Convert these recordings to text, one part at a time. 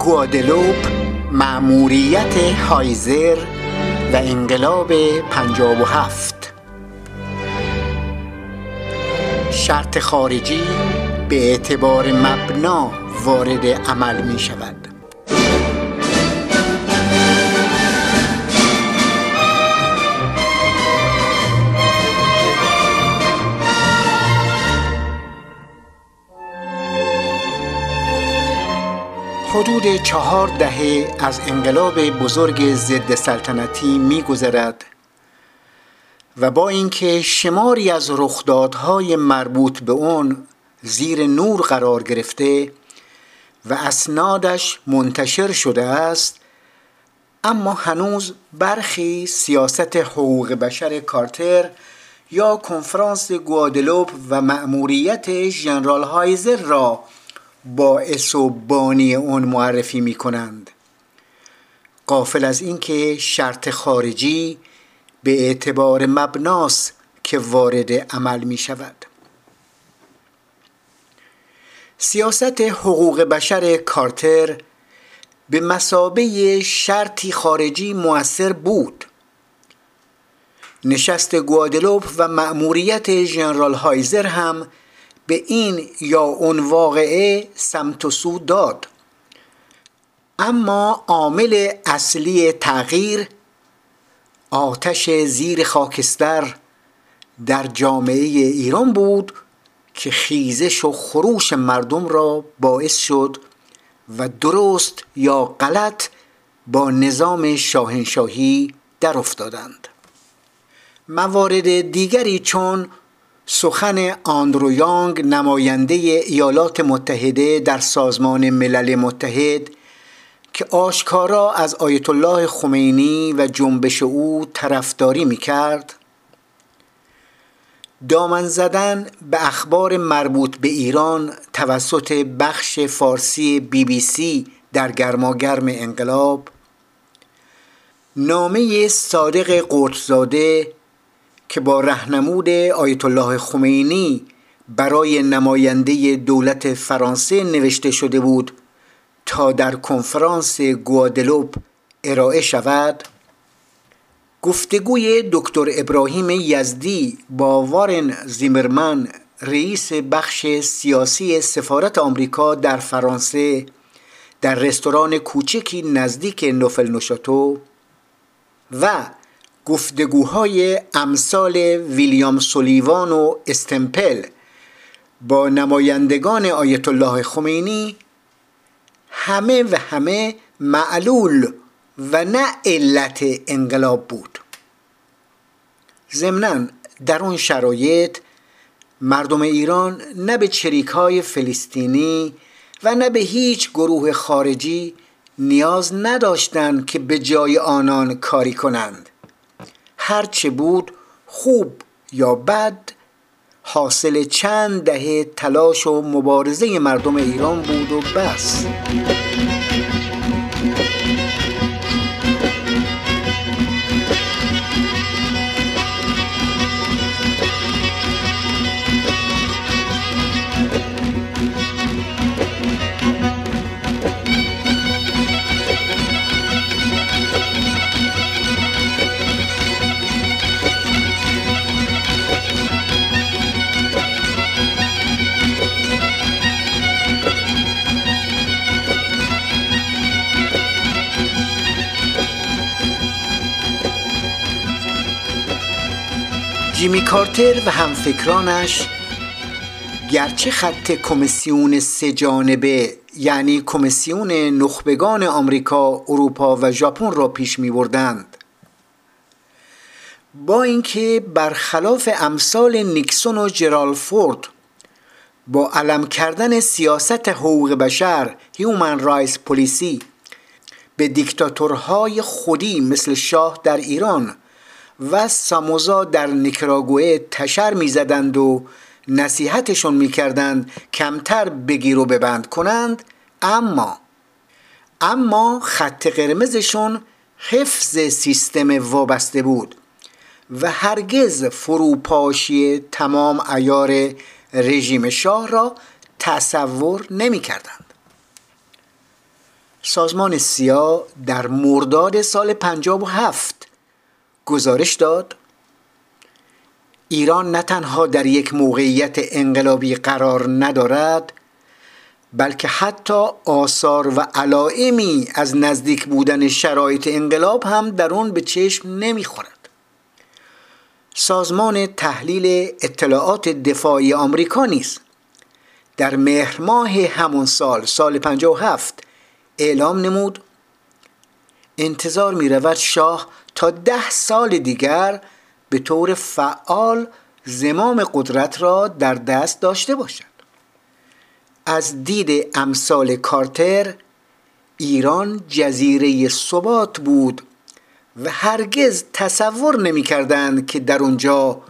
نشست گوادلوپ معموریت هایزر و انقلاب پنجاب و هفت. شرط خارجی به اعتبار مبنا وارد عمل می شود حدود چهار دهه از انقلاب بزرگ ضد سلطنتی میگذرد و با اینکه شماری از رخدادهای مربوط به اون زیر نور قرار گرفته و اسنادش منتشر شده است اما هنوز برخی سیاست حقوق بشر کارتر یا کنفرانس گوادلوپ و مأموریت ژنرال هایزر را باعث و بانی اون معرفی می کنند قافل از اینکه شرط خارجی به اعتبار مبناس که وارد عمل می شود سیاست حقوق بشر کارتر به مسابه شرطی خارجی موثر بود. نشست گوادلوپ و مأموریت ژنرال هایزر هم به این یا اون واقعه سمت و سو داد. اما عامل اصلی تغییر آتش زیر خاکستر در جامعه ایران بود که خیزش و خروش مردم را باعث شد و درست یا غلط با نظام شاهنشاهی در افتادند. موارد دیگری چون سخن آندرو یانگ نماینده ایالات متحده در سازمان ملل متحد که آشکارا از آیت الله خمینی و جنبش او طرفداری می کرد دامن زدن به اخبار مربوط به ایران توسط بخش فارسی بی بی سی در گرماگرم انقلاب. نامه صادق قرطزاده که با رهنمود آیت الله خمینی برای نماینده دولت فرانسه نوشته شده بود تا در کنفرانس گوادلوپ ارائه شود گفتگوی دکتر ابراهیم یزدی با وارن زیمرمن رئیس بخش سیاسی سفارت آمریکا در فرانسه در رستوران کوچکی نزدیک نوفل نوشاتو و گفتگوهای امثال ویلیام سولیوان و استمپل با نمایندگان آیت الله خمینی همه و همه معلول و نه علت انقلاب بود. ضمنا در اون شرایط مردم ایران نه به چریک های فلسطینی و نه به هیچ گروه خارجی نیاز نداشتند که به جای آنان کاری کنند. هرچه بود خوب یا بد حاصل چند دهه تلاش و مبارزه مردم ایران بود و بس. جیمی کارتر و همفکرانش گرچه خط کمیسیون سه جانبه یعنی کمیسیون نخبگان آمریکا، اروپا و ژاپن را پیش می بردند با اینکه برخلاف امثال نیکسون و جرالد فورد با علم کردن سیاست حقوق بشر human rights policy به دیکتاتورهای خودی مثل شاه در ایران و ساموزا در نیکراگوئه تشر می‌زدند و نصیحتشون می‌کردند کمتر بگیر و ببند کنند اما اما خط قرمزشون حفظ سیستم وابسته بود و هرگز فروپاشی تمام ایار رژیم شاه را تصور نمی کردند. سازمان سیا در مرداد سال 57 گزارش داد. ایران نه تنها در یک موقعیت انقلابی قرار ندارد بلکه حتی آثار و علائمی از نزدیک بودن شرایط انقلاب هم در اون به چشم نمی‌خورد. سازمان تحلیل اطلاعات دفاعی آمریکا نیز در مهر ماه همون سال سال 57 اعلام نمود. انتظار می رود شاه تا ده سال دیگر به طور فعال زمام قدرت را در دست داشته باشد. از دید امثال کارتر ایران جزیره ثبات بود و هرگز تصور نمی کردند که در اونجا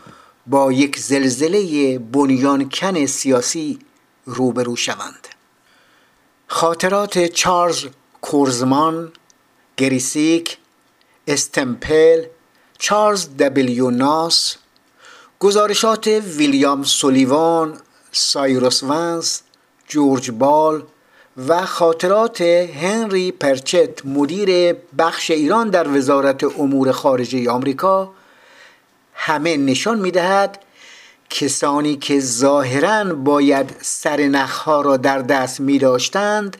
با یک زلزله بنیانکن سیاسی روبرو شوند. خاطرات چارلز کورزمان گری سیک استمپل چارلز دبلیو ناس گزارشات ویلیام سولیوان سایروس ونس جورج بال و خاطرات هنری پرکت مدیر بخش ایران در وزارت امور خارجه آمریکا همه نشان می‌دهد کسانی که ظاهرا باید سر نخها را در دست می داشتند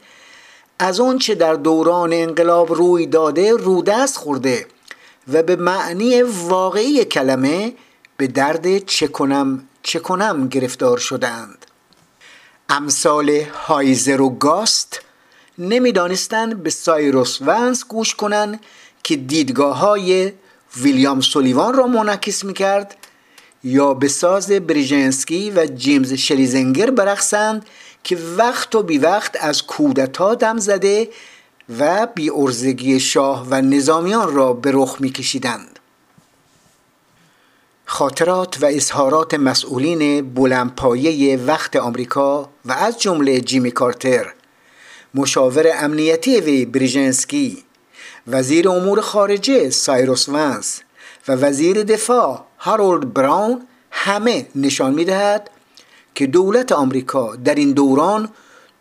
از چه در دوران انقلاب روی داده رودست خورده و به معنی واقعی کلمه به درد چه کنم چه کنم گرفتار شدند. امثال هایزر و گاست نمی‌دانستند به سایروس ونس گوش کنند که دیدگاه های ویلیام سولیوان را منعکس می‌کرد یا به ساز بریژنسکی و جیمز شلیزنگر برقصند که وقت و بی وقت از کودتا دم زده و بی ارزگی شاه و نظامیان را به رخ می کشیدند. خاطرات و اظهارات مسئولین بلندپایه وقت آمریکا و از جمله جیمی کارتر مشاور امنیتی وی بریژنسکی وزیر امور خارجه سایروس ونس و وزیر دفاع هارولد براون همه نشان می‌دهد که دولت آمریکا در این دوران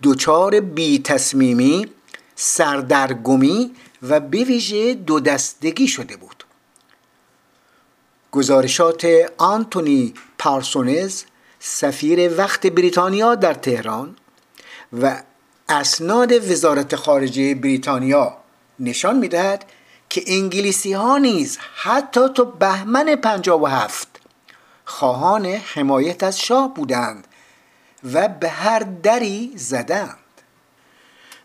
دچار بی تصمیمی سردرگمی و به ویژه دو دستگی شده بود. گزارشات آنتونی پارسونز سفیر وقت بریتانیا در تهران و اسناد وزارت خارجه بریتانیا نشان می‌دهد که انگلیسی ها نیز حتی تا بهمن 57 خواهان حمایت از شاه بودند. و به هر دری زدند.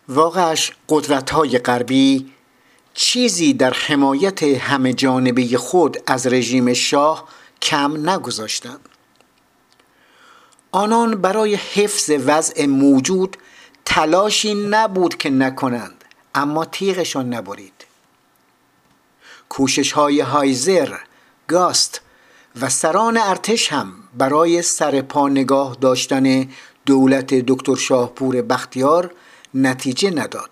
واقعش قدرت های غربی چیزی در حمایت همه جانبه خود از رژیم شاه کم نگذاشتند. آنان برای حفظ وضع موجود تلاشی نبود که نکنند اما تیغشان نبرید. کوشش های هایزر، گاست و سران ارتش هم برای سرپا نگاه داشتن دولت دکتر شاهپور بختیار نتیجه نداد.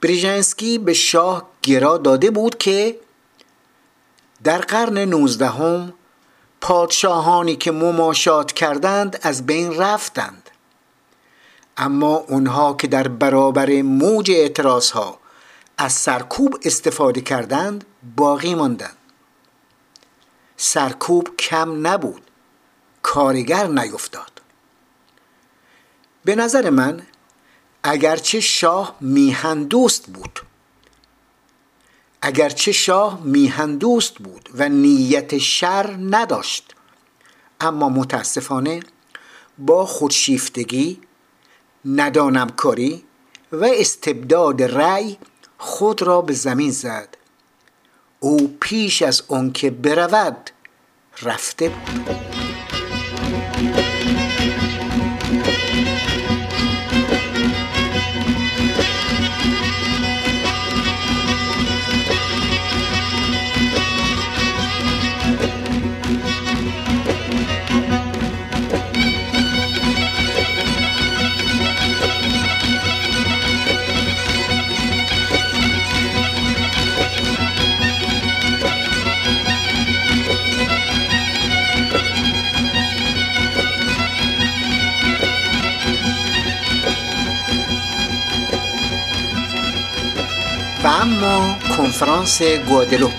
بریژنسکی به شاه گرا داده بود که در قرن نوزدهم پادشاهانی که مماشات کردند از بین رفتند. اما اونها که در برابر موج اعتراض ها از سرکوب استفاده کردند باقی ماندند. سرکوب کم نبود. کارگر نیفتاد. به نظر من اگرچه شاه میهن دوست بود. اگرچه شاه میهن دوست بود و نیت شر نداشت. اما متاسفانه با خودشیفتگی ندانم کاری و استبداد رأی خود را به زمین زد. او پیش از آنکه برود رفته بود. کنفرانس گوادلوپ.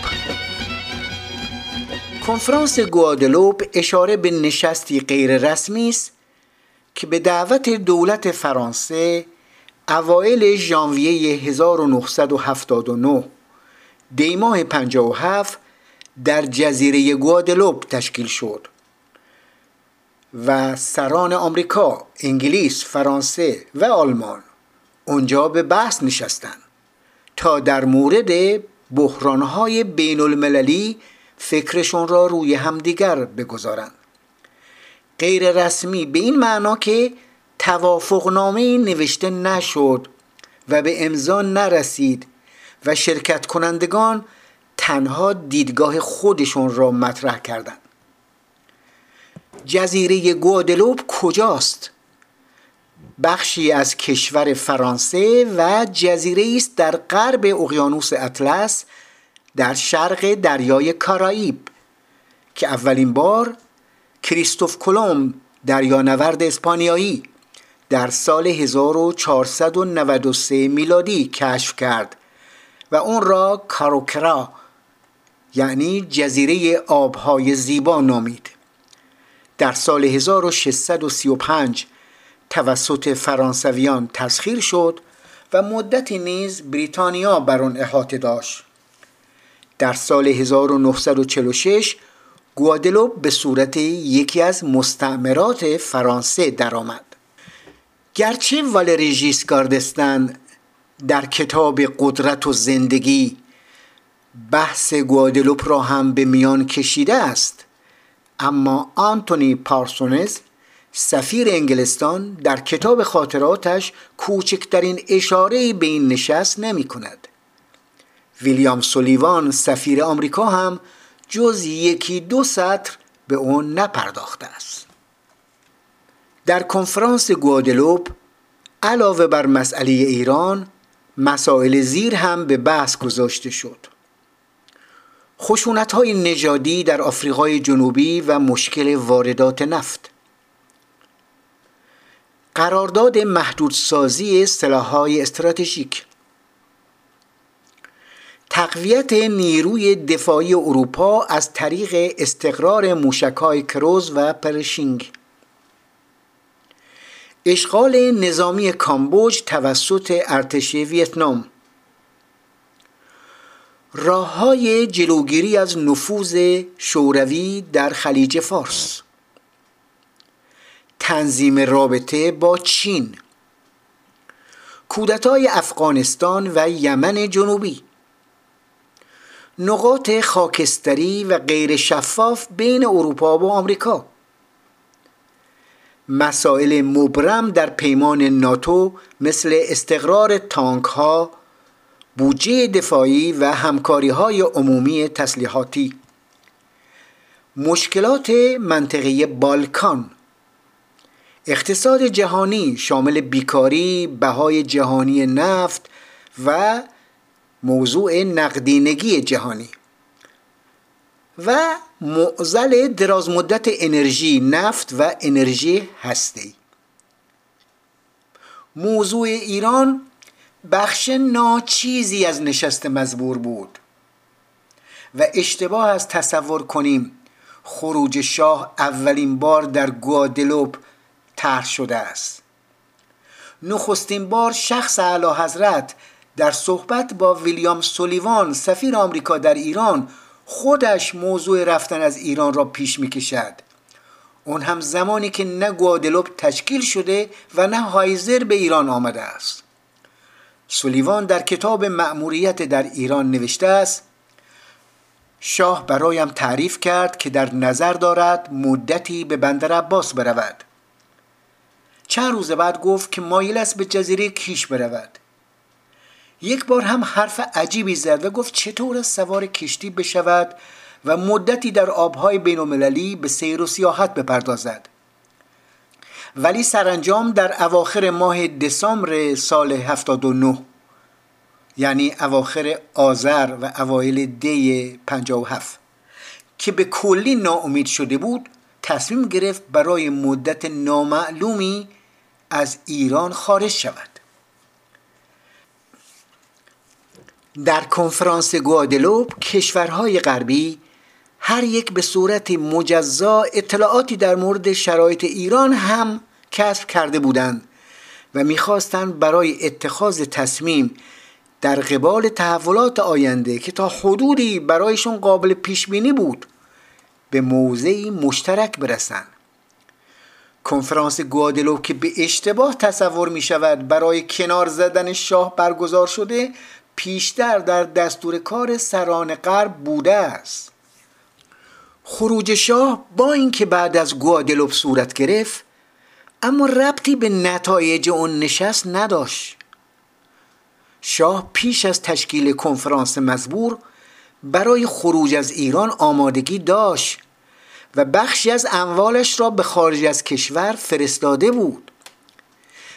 کنفرانس گوادلوپ اشاره به نشستی غیر رسمی است که به دعوت دولت فرانسه اوایل ژانویه 1979 دیماه 57 در جزیره گوادلوپ تشکیل شد و سران آمریکا، انگلیس، فرانسه و آلمان اونجا به بحث نشستند. تا در مورد بحرانهای بین المللی فکرشون را روی همدیگر بگذارند غیر رسمی به این معنا که توافقنامه نوشته نشد و به امضا نرسید و شرکت کنندگان تنها دیدگاه خودشون را مطرح کردند. جزیره گوادلوپ کجاست؟ بخشی از کشور فرانسه و جزیره است در غرب اقیانوس اطلس در شرق دریای کارائیب که اولین بار کریستوف کلم دریانورد اسپانیایی در سال 1493 میلادی کشف کرد و اون را کاروکرا یعنی جزیره آبهای زیبا نامید. در سال 1635 توسط فرانسویان تسخیر شد و مدتی نیز بریتانیا بر آن احاطه داشت. در سال 1946 گوادلوپ به صورت یکی از مستعمرات فرانسه درآمد. گرچه والری ژیسکاردستن در کتاب قدرت و زندگی بحث گوادلوپ را هم به میان کشیده است اما آنتونی پارسونز سفیر انگلستان در کتاب خاطراتش کوچکترین اشاره به این نشست نمی کند. ویلیام سولیوان سفیر آمریکا هم جز یکی دو سطر به اون نپرداخته است. در کنفرانس گوادلوپ علاوه بر مسئله ایران مسائل زیر هم به بحث گذاشته شد. خشونت های نژادی در آفریقای جنوبی و مشکل واردات نفت قرارداد محدودسازی سلاحهای استراتژیک. تقویت نیروی دفاعی اروپا از طریق استقرار موشکهای کروز و پرشینگ. اشغال نظامی کامبوج توسط ارتش ویتنام. راه های جلوگیری از نفوذ شوروی در خلیج فارس. تنظیم رابطه با چین. کودتای افغانستان و یمن جنوبی. نقاط خاکستری و غیر شفاف بین اروپا و آمریکا. مسائل مبرم در پیمان ناتو مثل استقرار تانک ها بودجه دفاعی و همکاری های عمومی تسلیحاتی. مشکلات منطقه بالکان. اقتصاد جهانی شامل بیکاری، بهای جهانی نفت و موضوع نقدینگی جهانی و معزل درازمدت انرژی نفت و انرژی هستی. موضوع ایران بخش ناچیزی از نشست مزبور بود و اشتباه از تصور کنیم خروج شاه اولین بار در گوادلوپ طرح شده است. نخستین بار شخص اعلی حضرت در صحبت با ویلیام سولیوان سفیر آمریکا در ایران خودش موضوع رفتن از ایران را پیش می کشد اون هم زمانی که نه گوادلوپ تشکیل شده و نه هایزر به ایران آمده است. سولیوان در کتاب مأموریت در ایران نوشته است شاه برایم تعریف کرد که در نظر دارد مدتی به بندر عباس برود. چند روز بعد گفت که مایل است به جزیره کیش برود. یک بار هم حرف عجیبی زد و گفت چطور سوار کشتی بشود و مدتی در آبهای بین المللی به سیر و سیاحت بپردازد. ولی سرانجام در اواخر ماه دسامبر سال 79 یعنی اواخر آذر و اوایل دی 57 که به کلی ناامید شده بود تصمیم گرفت برای مدت نامعلومی از ایران خارج شود. در کنفرانس گوادلوپ کشورهای غربی هر یک به صورت مجزا اطلاعاتی در مورد شرایط ایران هم کسب کرده بودند و می‌خواستند برای اتخاذ تصمیم در قبال تحولات آینده که تا حدودی برایشون قابل پیش بینی بود به موضعی مشترک برسند. کنفرانس گوادلوپ که به اشتباه تصور می شود برای کنار زدن شاه برگزار شده پیشتر در دستور کار سران غرب بوده است. خروج شاه با اینکه بعد از گوادلوپ صورت گرفت اما ربطی به نتایج اون نشست نداشت. شاه پیش از تشکیل کنفرانس مزبور برای خروج از ایران آمادگی داشت. و بخشی از اموالش را به خارج از کشور فرستاده بود.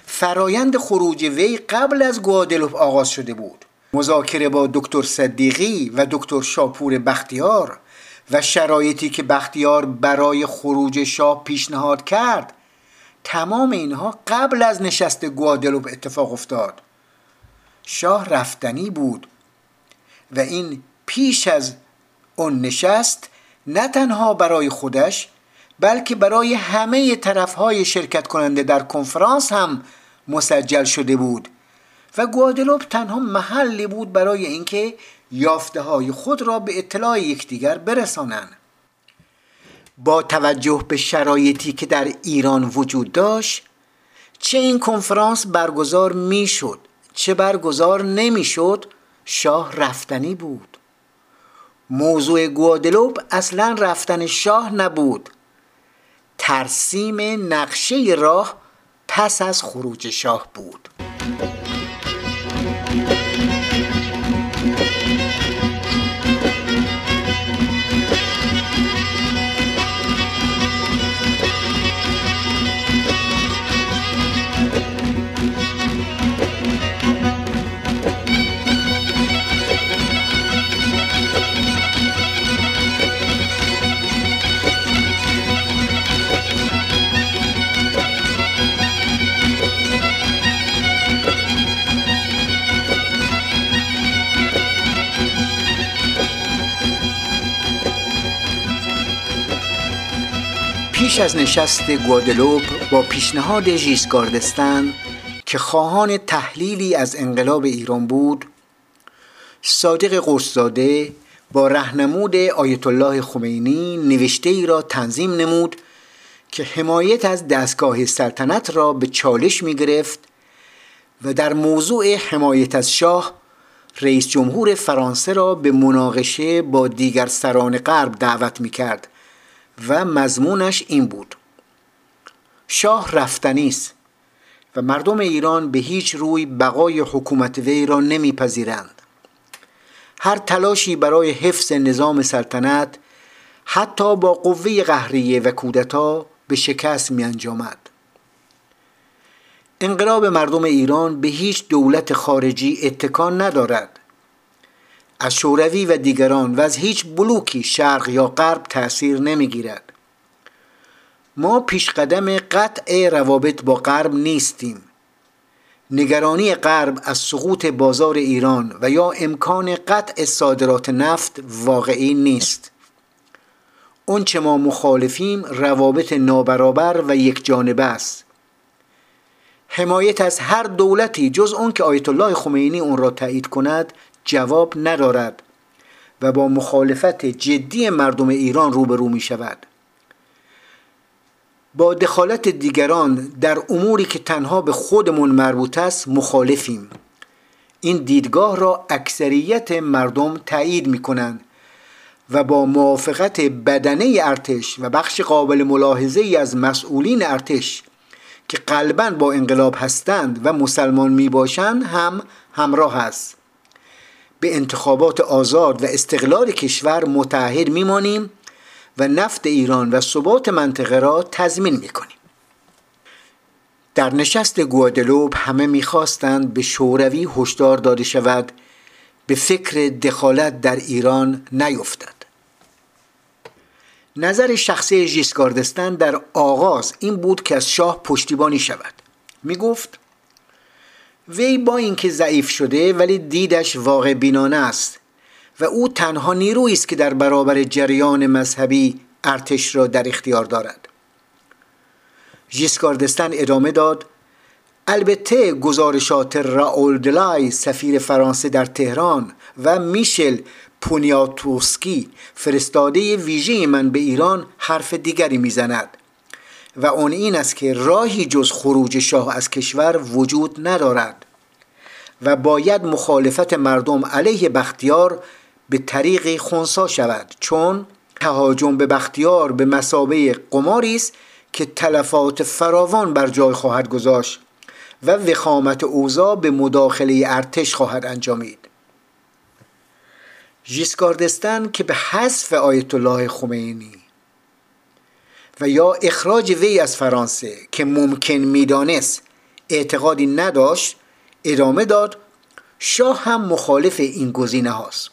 فرایند خروج وی قبل از گوادلوپ آغاز شده بود. مذاکره با دکتر صدیقی و دکتر شاپور بختیار و شرایطی که بختیار برای خروج شاه پیشنهاد کرد تمام اینها قبل از نشست گوادلوپ اتفاق افتاد. شاه رفتنی بود و این پیش از اون نشست نه تنها برای خودش بلکه برای همه طرفهای شرکت کننده در کنفرانس هم مسجل شده بود و گوادلوپ تنها محلی بود برای اینکه یافته های خود را به اطلاع یکدیگر برسانند. با توجه به شرایطی که در ایران وجود داشت چه این کنفرانس برگزار می‌شد چه برگزار نمی‌شد شاه رفتنی بود. موضوع گوادلوپ اصلا رفتن شاه نبود. ترسیم نقشه راه پس از خروج شاه بود. پیش از نشست گوادلوپ با پیشنهاد ژیسکاردستن که خواهان تحلیلی از انقلاب ایران بود صادق قرصزاده با رهنمود آیت الله خمینی نوشته ای را تنظیم نمود که حمایت از دستگاه سلطنت را به چالش می گرفت و در موضوع حمایت از شاه رئیس جمهور فرانسه را به مناقشه با دیگر سران غرب دعوت می کرد و مضمونش این بود. شاه رفتنی است و مردم ایران به هیچ روی بقای حکومت وی را نمیپذیرند. هر تلاشی برای حفظ نظام سلطنت حتی با قوه قهریه و کودتا به شکست می انجامد. انقلاب مردم ایران به هیچ دولت خارجی اتکان ندارد. از شوروی و دیگران و از هیچ بلوکی شرق یا غرب تأثیر نمی‌گیرد. ما پیش قدم قطع روابط با غرب نیستیم. نگرانی غرب از سقوط بازار ایران و یا امکان قطع صادرات نفت واقعی نیست. چه ما مخالفیم روابط نابرابر و یک جانبه است. حمایت از هر دولتی جز اون که آیت الله خمینی اون را تایید کند جواب ندارد و با مخالفت جدی مردم ایران روبرو می شود. با دخالت دیگران در اموری که تنها به خودمون مربوط است مخالفیم. این دیدگاه را اکثریت مردم تایید می کنند و با موافقت بدنه ارتش و بخش قابل ملاحظه ای از مسئولین ارتش که قلبا با انقلاب هستند و مسلمان می باشند هم همراه است. به انتخابات آزاد و استقلال کشور متعهد میمانیم و نفت ایران و ثبات منطقه را تضمین می‌کنیم. در نشست گوادلوب همه می‌خواستند به شوروی هشدار داده شود به فکر دخالت در ایران نیفتد. نظر شخصی ژیسکاردستان در آغاز این بود که از شاه پشتیبانی شود. می گفت وی با اینکه ضعیف شده ولی دیدش واقع بینانه است و او تنها نیرویی است که در برابر جریان مذهبی ارتش را در اختیار دارد. ژیسکاردستن ادامه داد البته گزارشات راول دلای سفیر فرانسه در تهران و میشل پونیاتوسکی فرستاده ویژه من به ایران حرف دیگری می‌زند. و اون این است که راهی جز خروج شاه از کشور وجود ندارد و باید مخالفت مردم علیه بختیار به طریق خونسا شود چون تهاجم به بختیار به مسابه قماری است که تلفات فراوان بر جای خواهد گذاشت و وخامت اوضاع به مداخله ارتش خواهد انجامید. ژیسکاردستن که به حذف آیت الله خمینی و یا اخراج وی از فرانسه که ممکن می‌دانست اعتقادی نداشت ادامه داد شاه هم مخالف این گزینه هاست.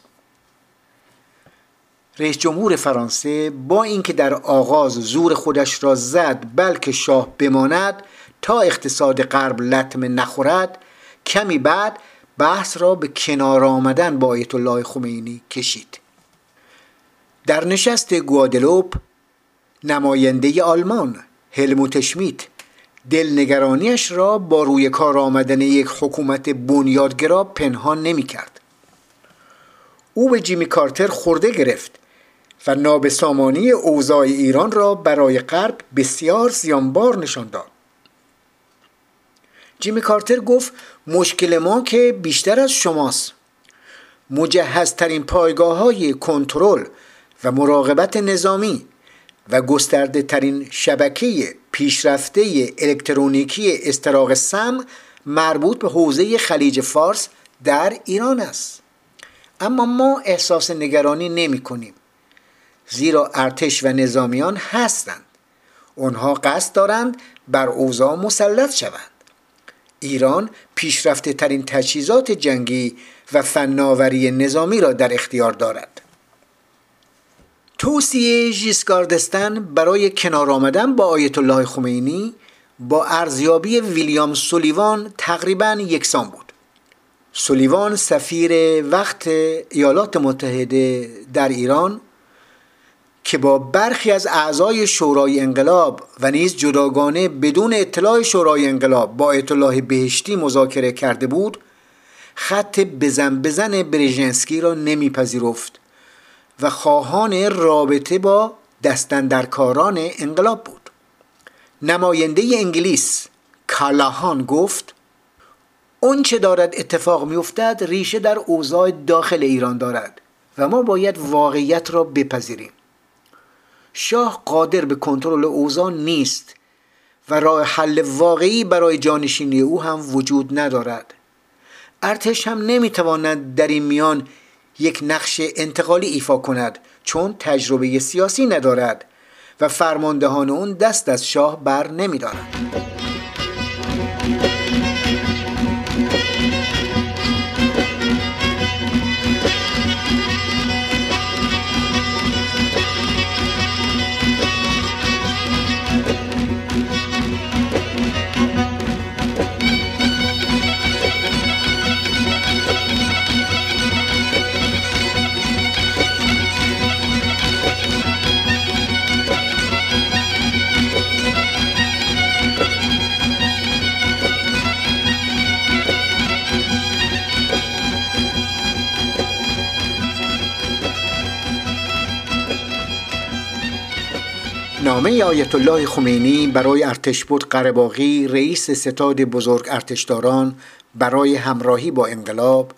رئیس جمهور فرانسه با اینکه در آغاز زور خودش را زد بلکه شاه بماند تا اقتصاد غرب لطمه نخورد کمی بعد بحث را به کنار آمدن با آیت الله خمینی کشید. در نشست گوادلوپ نماینده آلمان هلموت شمیت دلنگرانیش را با روی کار آمدن یک حکومت بنیادگرا پنهان نمی کرد. او به جیمی کارتر خورده گرفت و نابسامانی اوضاع ایران را برای غرب بسیار زیانبار نشان داد. جیمی کارتر گفت مشکل ما که بیشتر از شماست مجهزترین پایگاه های کنترل و مراقبت نظامی و گسترده ترین شبکه پیشرفته الکترونیکی استراق سم مربوط به حوزه خلیج فارس در ایران است. اما ما احساس نگرانی نمی کنیم. زیرا ارتش و نظامیان هستند. آنها قصد دارند بر اوضاع مسلط شوند. ایران پیشرفته ترین تجهیزات جنگی و فناوری نظامی را در اختیار دارد. توصیه ژیسکاردستن برای کنار آمدن با آیت الله خمینی با ارزیابی ویلیام سولیوان تقریبا یکسان بود. سولیوان سفیر وقت ایالات متحده در ایران که با برخی از اعضای شورای انقلاب و نیز جداگانه بدون اطلاع شورای انقلاب با آیت الله بهشتی مذاکره کرده بود خط بزن بزن برژنسکی را نمیپذیرفت. و خواهان رابطه با دستندرکاران انقلاب بود. نماینده انگلیس کالاهان گفت اون چه دارد اتفاق میافتد ریشه در اوضاع داخل ایران دارد و ما باید واقعیت را بپذیریم. شاه قادر به کنترل اوضاع نیست و راه حل واقعی برای جانشینی او هم وجود ندارد. ارتش هم نمی‌تواند در این میان یک نقش انتقالی ایفا کند چون تجربه سیاسی ندارد و فرماندهان اون دست از شاه بر نمیدارند نامه آیت الله خمینی برای ارتشبد قرباغی رئیس ستاد بزرگ ارتشداران برای همراهی با انقلاب.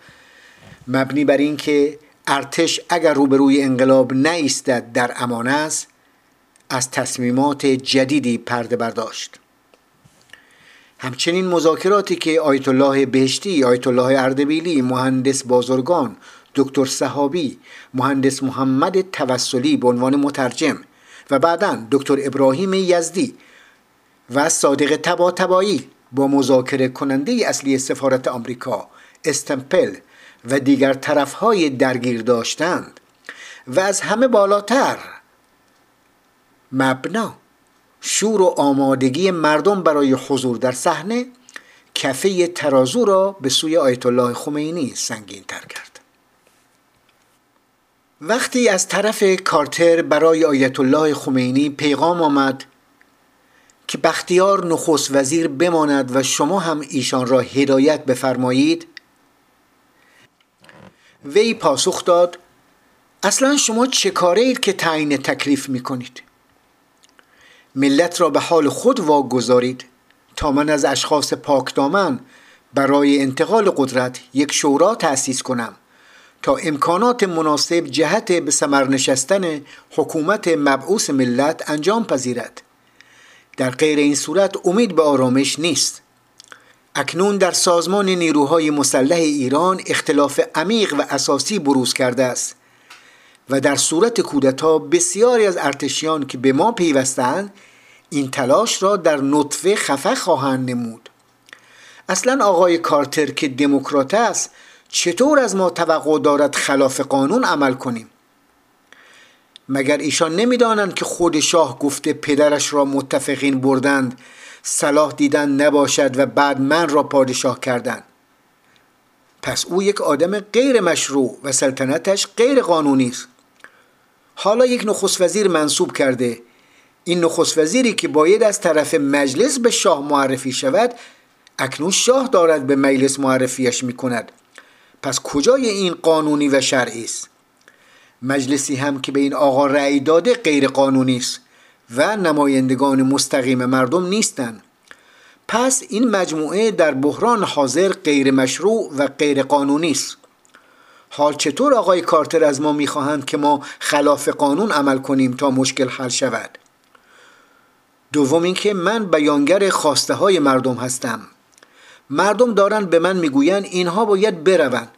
مبنی بر اینکه ارتش اگر روبروی انقلاب نیستد در امان است از تصمیمات جدیدی پرده برداشت. همچنین مذاکراتی که آیت الله بهشتی، آیت الله اردبیلی، مهندس بازرگان، دکتر صحابی، مهندس محمد توسلی به عنوان مترجم و بعدا دکتر ابراهیم یزدی و صادق تبا تبایی با مذاکره کننده اصلی سفارت آمریکا استمپل و دیگر طرفهای درگیر داشتند و از همه بالاتر. مبنا شور و آمادگی مردم برای حضور در صحنه کفه ترازو را به سوی آیت الله خمینی سنگین تر کرد. وقتی از طرف کارتر برای آیت الله خمینی پیغام آمد که بختیار نخست وزیر بماند و شما هم ایشان را هدایت بفرمایید وی پاسخ داد اصلا شما چه کاره اید که تعیین تکلیف می کنید ملت را به حال خود واگذارید تا من از اشخاص پاکدامن برای انتقال قدرت یک شورا تأسیس کنم. تا امکانات مناسب جهت به سمر نشستن حکومت مبعوث ملت انجام پذیرد. در غیر این صورت امید به آرامش نیست. اکنون در سازمان نیروهای مسلح ایران اختلاف عمیق و اساسی بروز کرده است و در صورت کودتا بسیاری از ارتشیان که به ما پیوستند این تلاش را در نطفه خفه خواهند نمود. اصلا آقای کارتر که دموکرات است چطور از ما توقع دارد خلاف قانون عمل کنیم؟ مگر ایشان نمی‌دانند که خود شاه گفته پدرش را متفقین بردند صلاح دیدن نباشد و بعد من را پادشاه کردند؟ پس او یک آدم غیر مشروع و سلطنتش غیر قانونی است. حالا یک نخست وزیر منصوب کرده. این نخست وزیری که باید از طرف مجلس به شاه معرفی شود اکنون شاه دارد به مجلس معرفیش می کند پس کجای این قانونی و شرعی است؟ مجلسی هم که به این آقا رأی داده غیر قانونی است و نمایندگان مستقیم مردم نیستند. پس این مجموعه در بحران حاضر غیر مشروع و غیر قانونی است. حال چطور آقای کارتر از ما می‌خواهند که ما خلاف قانون عمل کنیم تا مشکل حل شود؟ دوم اینکه من بیانگر خواسته های مردم هستم. مردم دارند به من می‌گویند اینها باید بروند.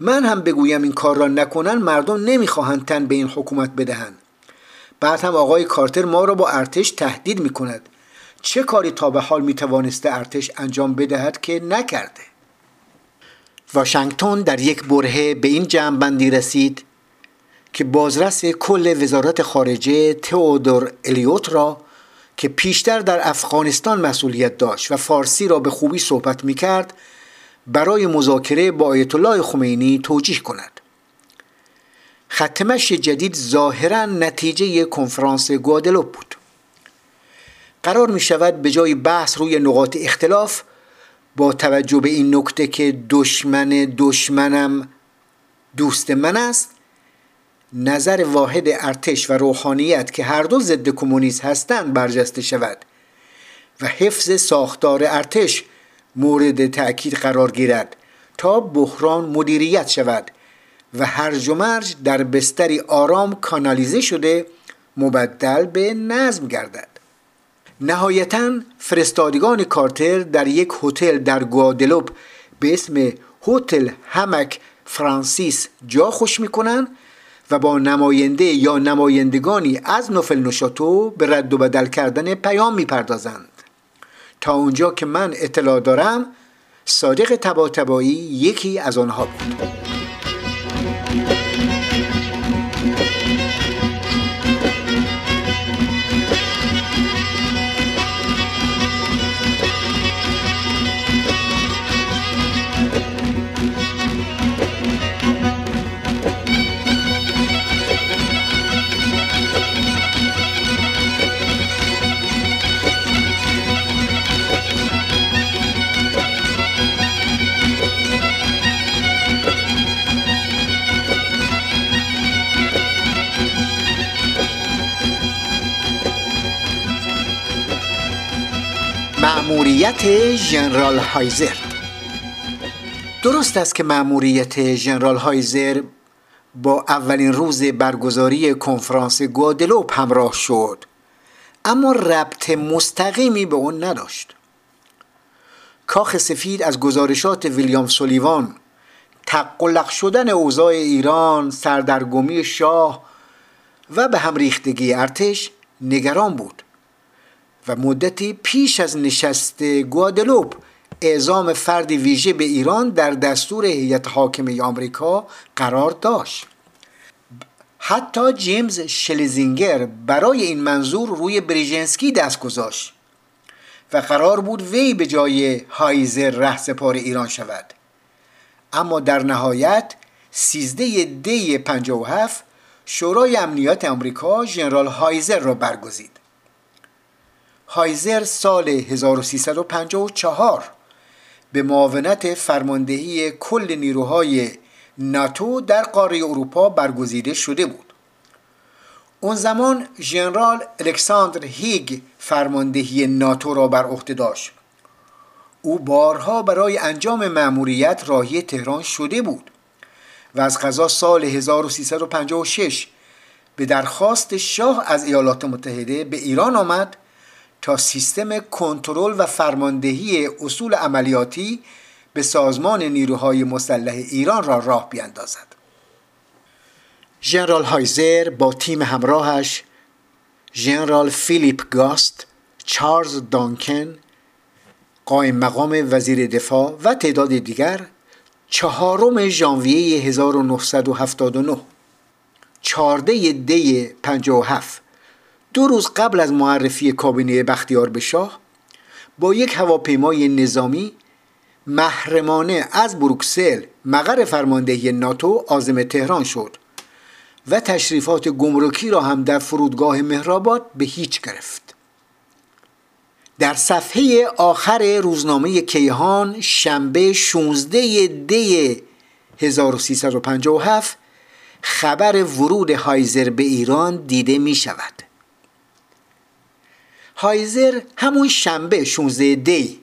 من هم بگویم این کار را نکنن مردم نمی‌خواهند تن به این حکومت بدهند. بعد هم آقای کارتر ما را با ارتش تهدید می‌کند. چه کاری تا به حال می‌توانسته ارتش انجام بدهد که نکرده؟ واشنگتن در یک برهه به این جمع رسید که بازرس کل وزارت خارجه تئودور الیوت را که پیشتر در افغانستان مسئولیت داشت و فارسی را به خوبی صحبت می کرد برای مذاکره با آیت الله خمینی توجیه کند. ختمش جدید ظاهرا نتیجه کنفرانس گوادلوپ بود. قرار می شود به جای بحث روی نقاط اختلاف با توجه به این نکته که دشمن دشمنم دوست من است نظر واحد ارتش و روحانیت که هر دو ضد کمونیست هستند برجسته شود و حفظ ساختار ارتش مورد تأکید قرار گیرد تا بحران مدیریت شود و هرج و مرج در بستری آرام کانالیزه شده مبدل به نظم گردد. نهایتا فرستادگان کارتر در یک هتل در گوادلوپ به اسم هتل همک فرانسیس جا خوش می‌کنند و با نماینده یا نمایندگانی از نوفل نوشاتو به رد و بدل کردن پیام می‌پردازند. تا اونجا که من اطلاع دارم صادق تبا یکی از آنها بود. مأموریت ژنرال هایزر. درست است که مأموریت ژنرال هایزر با اولین روز برگزاری کنفرانس گوادلوپ همراه شد اما ربط مستقیمی به اون نداشت. کاخ سفید از گزارشات ویلیام سولیوان تقلق شدن اوضاع ایران سردرگمی شاه و به هم ریختگی ارتش نگران بود. و مدتی پیش از نشست گوادلوپ اعزام فرد ویژه به ایران در دستور هیئت حاکمه آمریکا قرار داشت. حتی جیمز شلیزینگر برای این منظور روی بریژنسکی دست گذاشت و قرار بود وی به جای هایزر رهسپار ایران شود. اما در نهایت 13 دی 57 شورای امنیت آمریکا ژنرال هایزر را برگزید. هایزر سال 1354 به معاونت فرماندهی کل نیروهای ناتو در قاره اروپا برگزیده شده بود. اون زمان ژنرال الکساندر هیگ فرماندهی ناتو را بر عهده داشت. او بارها برای انجام مأموریت راهی تهران شده بود و از قضا سال 1356 به درخواست شاه از ایالات متحده به ایران آمد تا سیستم کنترل و فرماندهی اصول عملیاتی به سازمان نیروهای مسلح ایران را راه بیاندازد. ژنرال هایزر با تیم همراهش ژنرال فیلیپ گاست، چارلز دانکن، قایم مقام وزیر دفاع و تعداد دیگر چهارم ژانویه 1979 چارده دی 57 دو روز قبل از معرفی کابینه بختیار به شاه با یک هواپیمای نظامی محرمانه از بروکسل مقر فرماندهی ناتو آزم تهران شد و تشریفات گمرکی را هم در فرودگاه مهرآباد به هیچ گرفت. در صفحه آخر روزنامه کیهان شنبه 16 دی 1357 خبر ورود هایزر به ایران دیده می شود هایزر همون شنبه 16 دی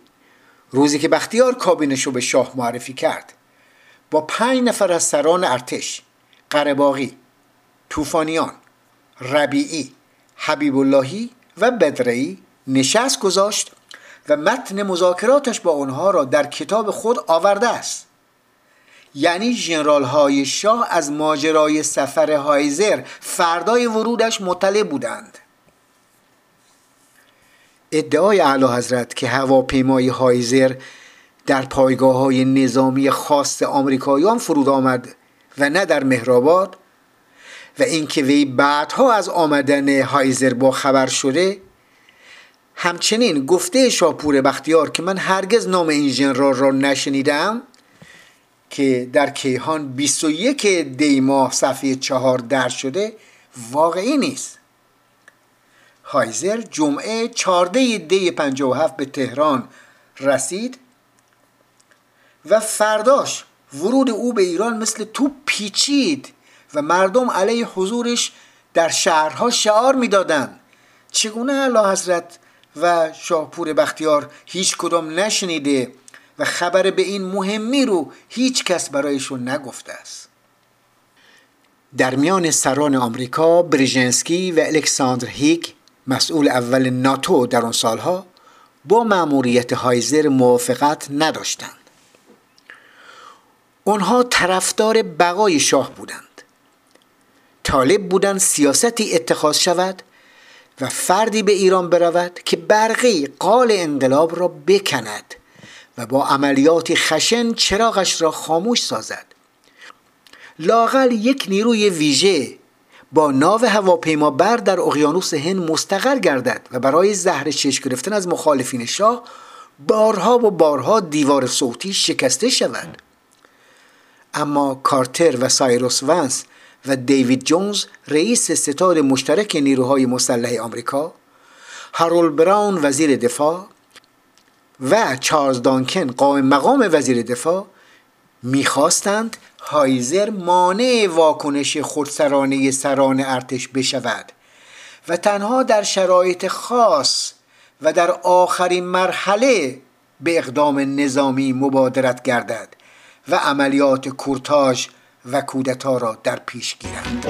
روزی که بختیار کابینش رو به شاه معرفی کرد. با پنج نفر از سران ارتش قرباقی توفانیان ربیعی حبیب اللهی و بدرعی نشست گذاشت و متن مذاکراتش با آنها را در کتاب خود آورده است. یعنی جنرال های شاه از ماجرای سفر هایزر فردای ورودش مطلع بودند. ادعای اعلی حضرت که هواپیمای هایزر در پایگاه های نظامی خاص آمریکایان فرود آمد و نه در مهرآباد و اینکه وی بعدها از آمدن هایزر با خبر شده همچنین گفته شاپور بختیار که من هرگز نام این ژنرال را نشنیدم که در کیهان 21 دی ماه صفحه چهار در شده واقعی نیست. هایزر جمعه 14 دی 57 به تهران رسید و فرداش ورود او به ایران مثل تو پیچید و مردم علیه حضورش در شهرها شعار می‌دادند. چگونه اعلی حضرت و شاهپور بختیار هیچ کدام نشنیده و خبر به این مهمی رو هیچ کس برایشون نگفته است؟ در میان سران آمریکا برژنسکی و الکساندر هیک مسئول اول ناتو در آن سالها با مأموریت هایزر موافقت نداشتند. آنها طرفدار بقای شاه بودند. طالب بودند سیاستی اتخاذ شود و فردی به ایران برود که برقی قال انقلاب را بکند و با عملیات خشن چراغش را خاموش سازد. لاقل یک نیروی ویژه با ناو هواپیما بر در اقیانوس هند مستقر گردد و برای زهر چشم گرفتن از مخالفین شاه بارها و بارها دیوار صوتی شکسته شود. اما کارتر و سایروس ونس و دیوید جونز رئیس ستاد مشترک نیروهای مسلح آمریکا هارول براون وزیر دفاع و چارلز دانکن قائم مقام وزیر دفاع می‌خواستند هایزر مانع واکنش خودسرانه سران ارتش بشود و تنها در شرایط خاص و در آخرین مرحله به اقدام نظامی مبادرت گردد و عملیات کورتاژ و کودتا را در پیش گیرند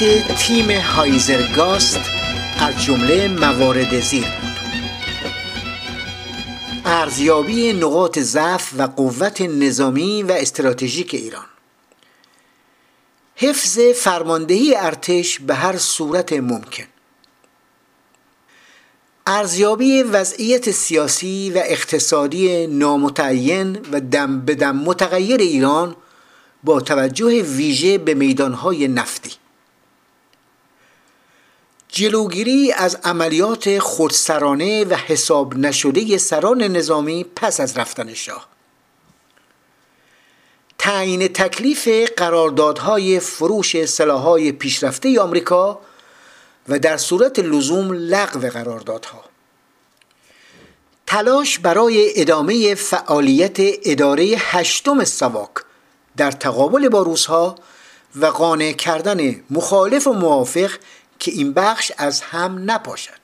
مأموریت تیم هایزرگاست از جمله موارد زیر بود ارزیابی نقاط ضعف و قوت نظامی و استراتژیک ایران. حفظ فرماندهی ارتش به هر صورت ممکن. ارزیابی وضعیت سیاسی و اقتصادی نامتعین و دم به دم متغیر ایران با توجه ویژه به میدانهای نفتی. جلوگیری از عملیات خودسرانه و حساب نشده سران نظامی پس از رفتن شاه. تعیین تکلیف قراردادهای فروش سلاحهای پیشرفته آمریکا و در صورت لزوم لغو قراردادها. تلاش برای ادامه فعالیت اداره هشتم سواک در تقابل با روسها و قانع کردن مخالف و موافق که این بخش از هم نپاشد.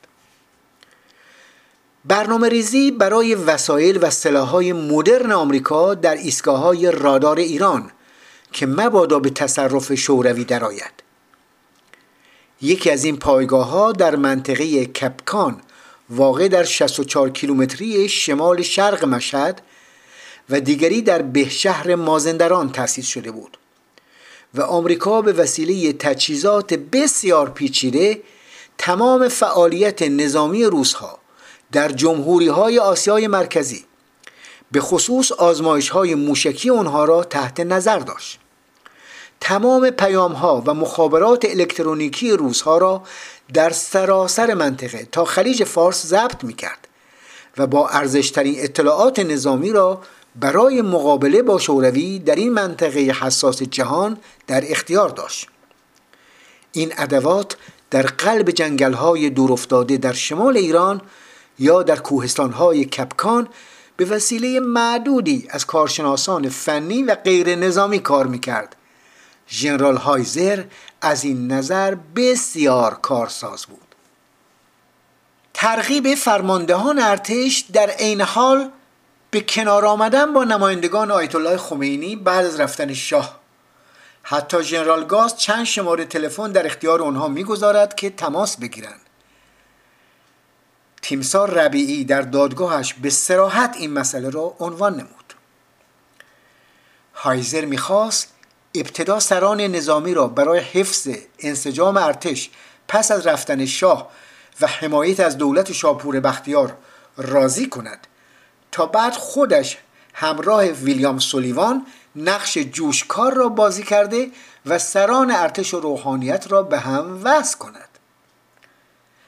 برنامه ریزی برای وسایل و سلاحهای مدرن آمریکا در ایستگاه رادار ایران که مبادا به تصرف شوروی درآید. یکی از این پایگاه ها در منطقه کپکان واقع در 64 کیلومتری شمال شرق مشهد و دیگری در بهشهر مازندران تأسیس شده بود. و آمریکا به وسیله تجهیزات بسیار پیچیده تمام فعالیت نظامی روسها در جمهوری های آسیای مرکزی به خصوص آزمایش های موشکی آنها را تحت نظر داشت. تمام پیام ها و مخابرات الکترونیکی روزها را در سراسر منطقه تا خلیج فارس ضبط می کرد و با ارزشترین اطلاعات نظامی را برای مقابله با شوروی در این منطقه حساس جهان در اختیار داشت. این ادوات در قلب جنگل های دورافتاده در شمال ایران یا در کوهستان های کپکان به وسیله معدودی از کارشناسان فنی و غیر نظامی کار می‌کرد. ژنرال هایزر از این نظر بسیار کارساز بود. ترغیب فرماندهان ارتش در عین حال به کنار آمدن با نمایندگان آیت الله خمینی بعد از رفتن شاه. حتی ژنرال گاز چند شماره تلفن در اختیار آنها می‌گذارد که تماس بگیرند. تیمسار ربیعی در دادگاهش به سراحت این مسئله را عنوان نمود. هایزر می‌خواست ابتدا سران نظامی را برای حفظ انسجام ارتش پس از رفتن شاه و حمایت از دولت شاپور بختیار راضی کند. تا بعد خودش همراه ویلیام سولیوان نقش جوشکار را بازی کرده و سران ارتش و روحانیت را به هم وصل کند.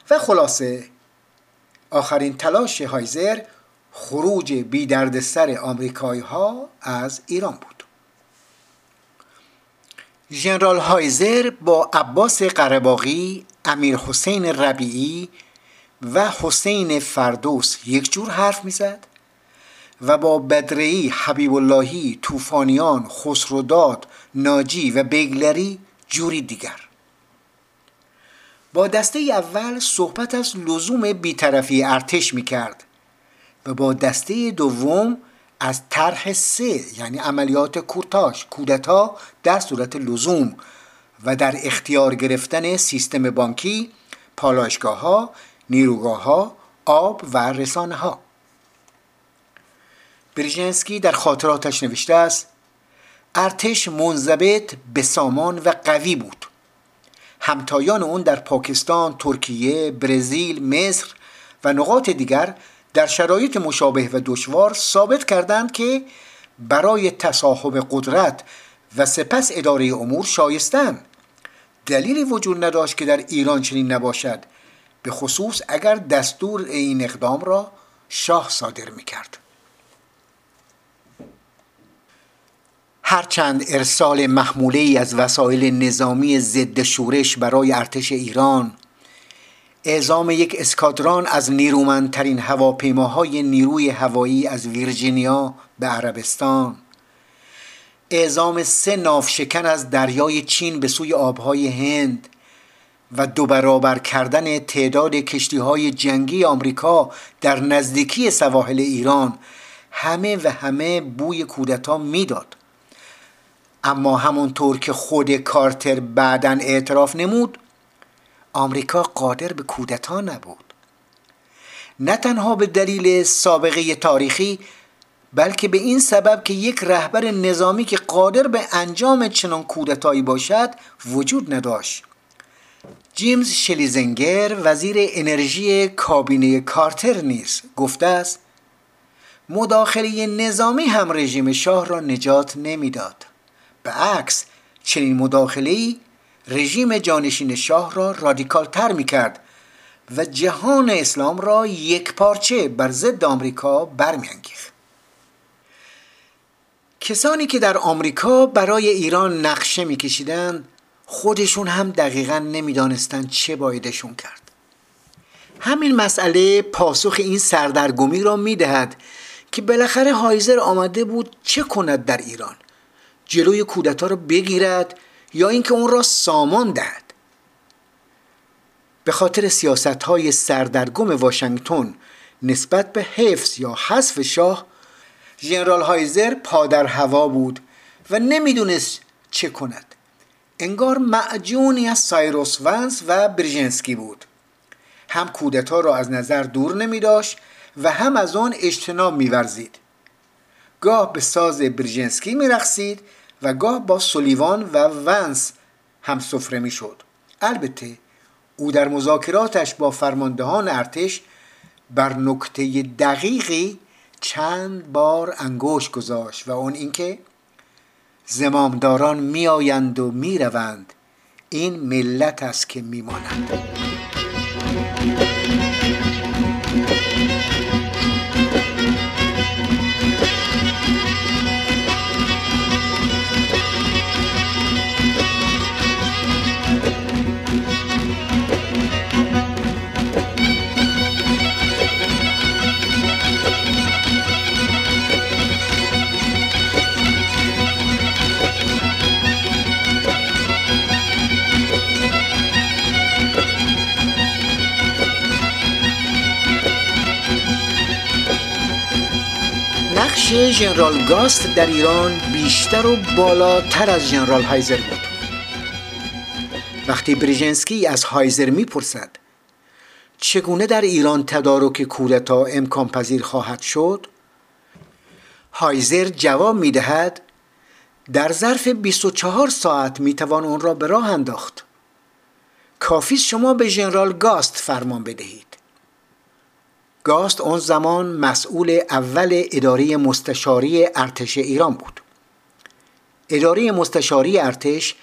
و خلاصه آخرین تلاش هایزر خروج بی سر آمریکایی ها از ایران بود. ژنرال هایزر با عباس قرباقی امیر حسین ربیعی و حسین فردوس یک جور حرف می‌زد. و با بدرعی حبیب اللهی طوفانیان خسروداد ناجی و بیگلری جوری دیگر. با دسته اول صحبت از لزوم بیطرفی ارتش می کرد و با دسته دوم از طرح سه یعنی عملیات کورتاش کودتا در صورت لزوم و در اختیار گرفتن سیستم بانکی پالایشگاه ها نیروگاه ها آب و رسانه ها بریژنسکی در خاطراتش نوشته است ارتش منضبط به سامان و قوی بود همتایان اون در پاکستان، ترکیه، برزیل، مصر و نقاط دیگر در شرایط مشابه و دشوار ثابت کردند که برای تصاحب قدرت و سپس اداره امور شایستن دلیلی وجود نداشت که در ایران چنین نباشد به خصوص اگر دستور این اقدام را شاه صادر می کرد. هرچند ارسال محموله ای از وسایل نظامی ضد شورش برای ارتش ایران اعزام یک اسکادران از نیرومندترین هواپیماهای نیروی هوایی از ویرجینیا به عربستان اعزام سه نافشکن از دریای چین به سوی آبهای هند و دو برابر کردن تعداد کشتی های جنگی آمریکا در نزدیکی سواحل ایران همه و همه بوی کودتا می‌داد. اما همونطور که خود کارتر بعدا اعتراف نمود آمریکا قادر به کودتا نبود. نه تنها به دلیل سابقه تاریخی بلکه به این سبب که یک رهبر نظامی که قادر به انجام چنان کودتایی باشد وجود نداشت. جیمز شلیزنگر وزیر انرژی کابینه کارتر نیز گفته است مداخله نظامی هم رژیم شاه را نجات نمی‌داد. به عکس چنین مداخله رژیم جانشین شاه را رادیکال تر می کرد و جهان اسلام را یک پارچه بر ضد آمریکا برمیانگیخت. کسانی که در آمریکا برای ایران نقشه میکشیدند خودشون هم دقیقا نمی‌دانستند چه بایدشون کرد. همین مسئله پاسخ این سردرگمی را می‌دهد که بالاخره هایزر آمده بود چه کند در ایران. جلوی کودتا را بگیرد یا اینکه اون را سامان دهد. به خاطر سیاست های سردرگم واشنگتن نسبت به حفظ یا حذف شاه ژنرال هایزر پادر هوا بود و نمی‌دونست چه کند. انگار معجونی از سایروس ونس و برژنسکی بود. هم کودتا را از نظر دور نمی داشت و هم از آن اجتناب میورزید. گاه به ساز برژنسکی میرقصید و گاه با سولیوان و ونس هم سفره می‌شد. البته او در مذاکراتش با فرماندهان ارتش بر نکته دقیقی چند بار انگوش گذاشت و اون اینکه زمامداران میآیند و می‌روند این ملت است که میمانند نقش ژنرال گاست در ایران بیشتر و بالاتر از ژنرال هایزر بود. وقتی بریژنسکی از هایزر می‌پرسد چگونه در ایران تدارک کودتا امکان پذیر خواهد شد؟ هایزر جواب می‌دهد در ظرف 24 ساعت می‌توان اون را به راه انداخت. کافی شما به ژنرال گاست فرمان بدهید. گاست اون زمان مسئول اول اداره مستشاری ارتش ایران بود. اداره مستشاری ارتش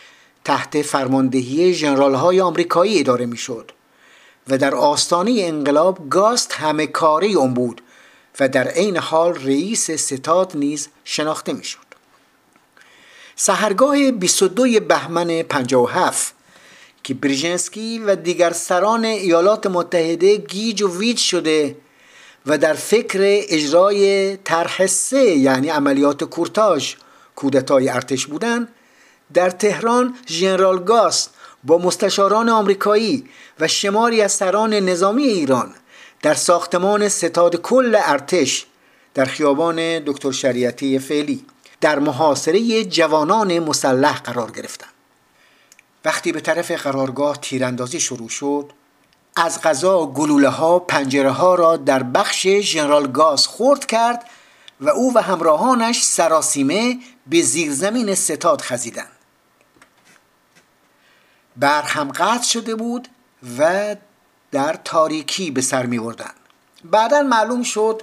تحت فرماندهی ژنرال های آمریکایی اداره می‌شد و در آستانه انقلاب گاست همه کاری اون بود و در عین حال رئیس ستاد نیز شناخته می‌شد. سهرگاه 22 بهمن 57 که بریژنسکی و دیگر سران ایالات متحده گیج و ویج شده و در فکر اجرای طرح سه یعنی عملیات کورتاژ کودتای ارتش بودند در تهران ژنرال گاست با مستشاران آمریکایی و شماری از سران نظامی ایران در ساختمان ستاد کل ارتش در خیابان دکتر شریعتی فعلی در محاصره جوانان مسلح قرار گرفتند وقتی به طرف قرارگاه تیراندازی شروع شد از غذا گلوله ها پنجره ها را در بخش ژنرال گاز خورد کرد و او و همراهانش سراسیمه به زیرزمین ستاد خزیدند برق هم قطع شده بود و در تاریکی به سر می بردن. بعدا معلوم شد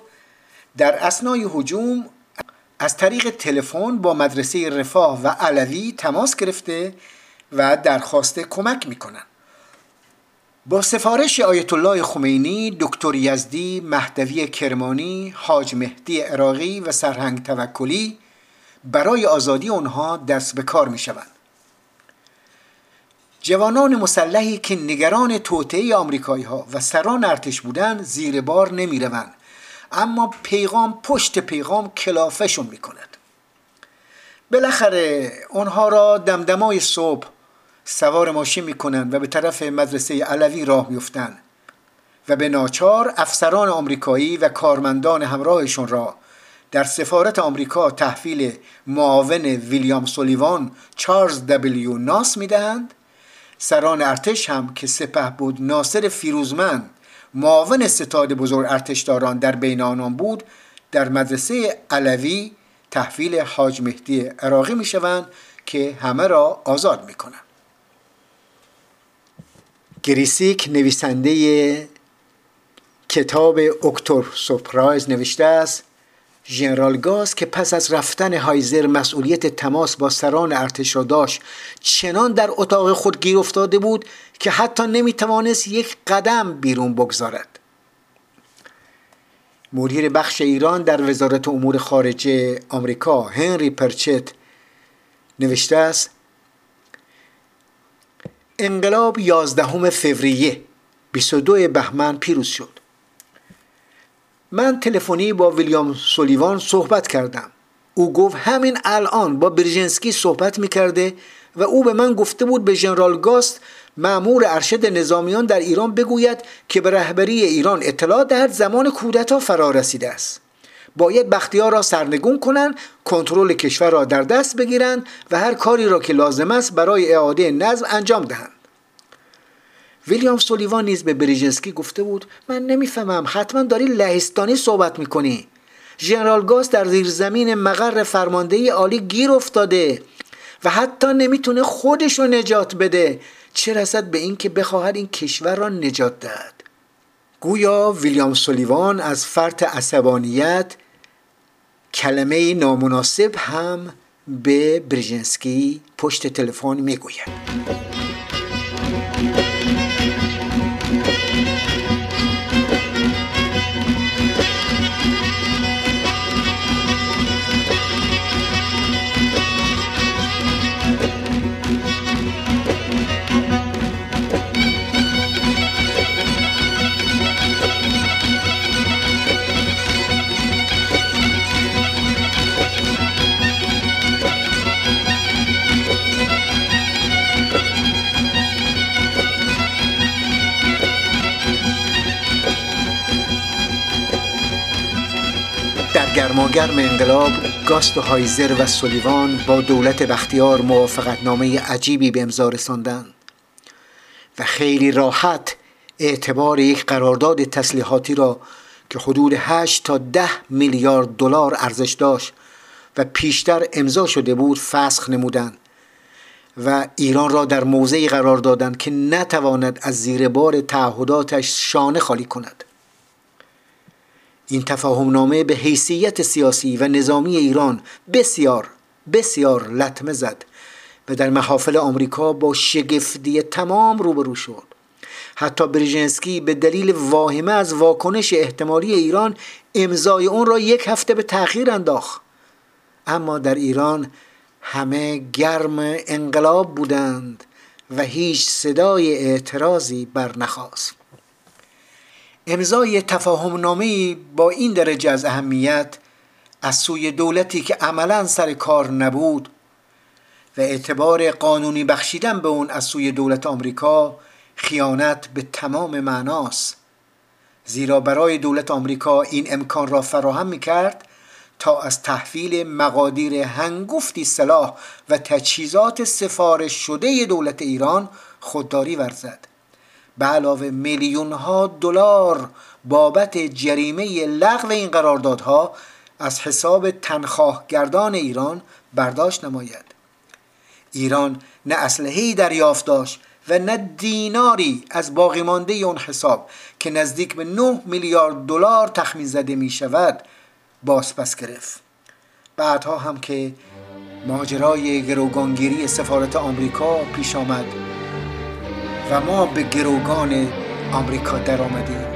در اسنای هجوم از طریق تلفن با مدرسه رفاه و علوی تماس گرفته و درخواست کمک می کنند. با سفارش آیت الله خمینی، دکتر یزدی، مهدوی کرمانی، حاج مهدی عراقی و سرهنگ توکلی برای آزادی آنها دست به کار می شوند. جوانان مسلحی که نگران توطعه آمریکایی ها و سران ارتش بودند زیر بار نمی روند. اما پیغام پشت پیغام کلافشون می کند. بالاخره آنها را دمدمای صبح سوار ماشین می‌کنند و به طرف مدرسه علوی راه میفتند و به ناچار افسران آمریکایی و کارمندان همراهشون را در سفارت آمریکا تحویل معاون ویلیام سولیوان چارلز دبلیو ناس می‌دهند. سران ارتش هم که سپه بود ناصر فیروزمند معاون ستاد بزرگ ارتشداران در بین آنان بود در مدرسه علوی تحویل حاج مهدی عراقی می شوند که همه را آزاد می کنند گری سیک نویسنده کتاب October Surprise نوشته است ژنرال گاست که پس از رفتن هایزر مسئولیت تماس با سران ارتش را داشت چنان در اتاق خود گیر افتاده بود که حتی نمی‌توانست یک قدم بیرون بگذارد. مدیر بخش ایران در وزارت امور خارجه آمریکا هنری پرچت نوشته است انقلاب 11 فوریه 22 بهمن پیروز شد. من تلفنی با ویلیام سولیوان صحبت کردم. او گفت همین الان با برژنسکی صحبت می‌کرده و او به من گفته بود به ژنرال گاست معمور ارشد نظامیان در ایران بگوید که به رهبری ایران اطلاع دهد زمان کودتا فرا رسیده است. باید بختیار را سرنگون کنند کنترل کشور را در دست بگیرند و هر کاری را که لازم است برای اعاده نظم انجام دهند. ویلیام سولیوان نیز به بریژنسکی گفته بود من نمی‌فهمم حتما داری لهستانی صحبت می‌کنی. ژنرال گاس در زیر زمین مقر فرماندهی عالی گیر افتاده و حتی نمی‌تونه خودش رو نجات بده. چه رسد به اینکه بخواهد این کشور را نجات دهد؟ گویا ویلیام سولیوان از فرط عصبانیت کلمه نامناسب هم به بریژنسکی پشت تلفن می‌گوید. گرماگرم انقلاب گاست و هایزر و سولیوان با دولت بختیار موافقتنامه عجیبی به امضا رساندند. و خیلی راحت اعتبار یک قرارداد تسلیحاتی را که حدود 8 تا 10 میلیارد دلار ارزش داشت و پیشتر امضا شده بود فسخ نمودند. و ایران را در موضعی قرار دادند که نتواند از زیر بار تعهداتش شانه خالی کند. این تفاهم نامه به حیثیت سیاسی و نظامی ایران بسیار بسیار لطمه زد و در محافل آمریکا با شگفتی تمام روبرو شد. حتی بریژنسکی به دلیل واهمه از واکنش احتمالی ایران امضای اون را یک هفته به تأخیر انداخت. اما در ایران همه گرم انقلاب بودند و هیچ صدای اعتراضی برنخواست. امضای تفاهم نامه با این درجه از اهمیت از سوی دولتی که عملا سر کار نبود و اعتبار قانونی بخشیدن به اون از سوی دولت آمریکا خیانت به تمام معناست. زیرا برای دولت آمریکا این امکان را فراهم می کرد تا از تحویل مقادیر هنگفتی سلاح و تجهیزات سفارش شده دولت ایران خودداری ورزد. به علاوه میلیون ها دلار بابت جریمه لغو این قراردادها از حساب تنخواهگردان ایران برداشت نماید. ایران نه اسلحه‌ای دریافت داشت و نه دیناری از باقی مانده اون حساب که نزدیک به 9 میلیارد دلار تخمین زده می شود بازپس گرفت. بعدها هم که ماجرای گروگانگیری سفارت آمریکا پیش آمد و ما به گروگان آمریکا در آمدیم